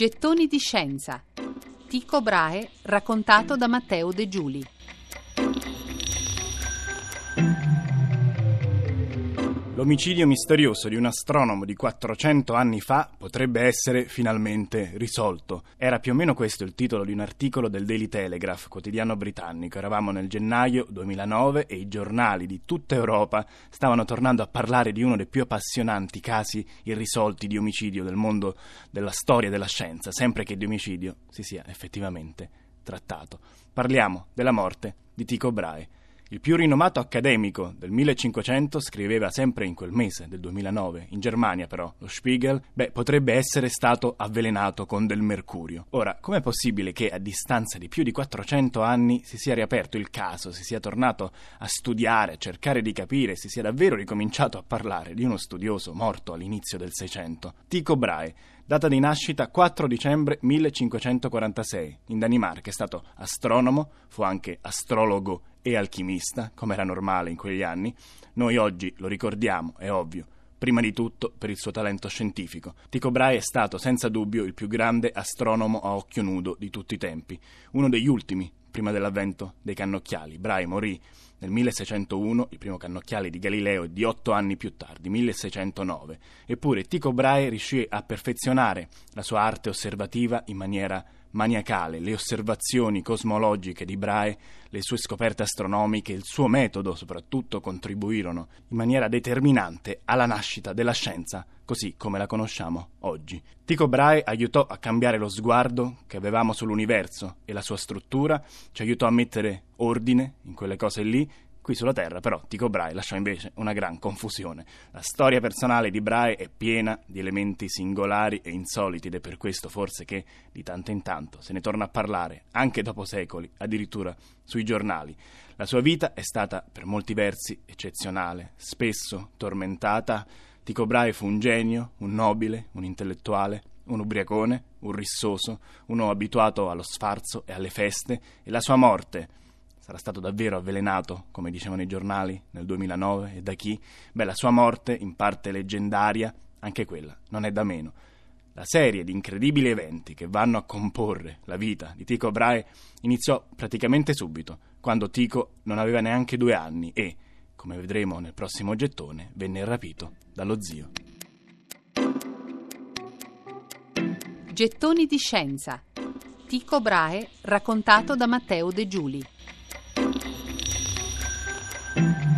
Gettoni di scienza. Tico Brahe raccontato da Matteo De Giuli. L'omicidio misterioso di un astronomo di 400 anni fa potrebbe essere finalmente risolto. Era più o meno questo il titolo di un articolo del Daily Telegraph, quotidiano britannico. Eravamo nel gennaio 2009 e i giornali di tutta Europa stavano tornando a parlare di uno dei più appassionanti casi irrisolti di omicidio del mondo della storia della scienza, sempre che di omicidio si sia effettivamente trattato. Parliamo della morte di Tycho Brahe il più rinomato accademico del 1500 scriveva sempre in quel mese del 2009, in Germania però, lo Spiegel, beh, potrebbe essere stato avvelenato con del mercurio. Ora, com'è possibile che a distanza di più di 400 anni si sia riaperto il caso, si sia tornato a studiare, a cercare di capire, si sia davvero ricominciato a parlare di uno studioso morto all'inizio del Seicento? Tycho Brahe, data di nascita 4 dicembre 1546, in Danimarca, è stato astronomo, fu anche astrologo e alchimista, come era normale in quegli anni, noi oggi lo ricordiamo, è ovvio, prima di tutto per il suo talento scientifico. Tycho Brahe è stato senza dubbio il più grande astronomo a occhio nudo di tutti i tempi, uno degli ultimi prima dell'avvento dei cannocchiali. Brahe morì nel 1601, il primo cannocchiale di Galileo di otto anni più tardi, 1609. Eppure Tycho Brahe riuscì a perfezionare la sua arte osservativa in maniera maniacale, le osservazioni cosmologiche di Brahe, le sue scoperte astronomiche, il suo metodo soprattutto contribuirono in maniera determinante alla nascita della scienza così come la conosciamo oggi. Tycho Brahe aiutò a cambiare lo sguardo che avevamo sull'universo e la sua struttura, ci aiutò a mettere ordine in quelle cose lì Qui sulla Terra, però, Tycho Brahe lasciò invece una gran confusione. La storia personale di Brahe è piena di elementi singolari e insoliti ed è per questo forse che di tanto in tanto se ne torna a parlare, anche dopo secoli, addirittura sui giornali. La sua vita è stata per molti versi eccezionale, spesso tormentata. Tycho Brahe fu un genio, un nobile, un intellettuale, un ubriacone, un rissoso, uno abituato allo sfarzo e alle feste, e la sua morte sarà stato davvero avvelenato, come dicevano i giornali, nel 2009 e da chi? Beh, la sua morte, in parte leggendaria, anche quella non è da meno. La serie di incredibili eventi che vanno a comporre la vita di Tico Brahe iniziò praticamente subito, quando Tico non aveva neanche due anni e, come vedremo nel prossimo gettone, venne rapito dallo zio. Gettoni di scienza. Tico Brahe raccontato da Matteo De Giuli. Thank you.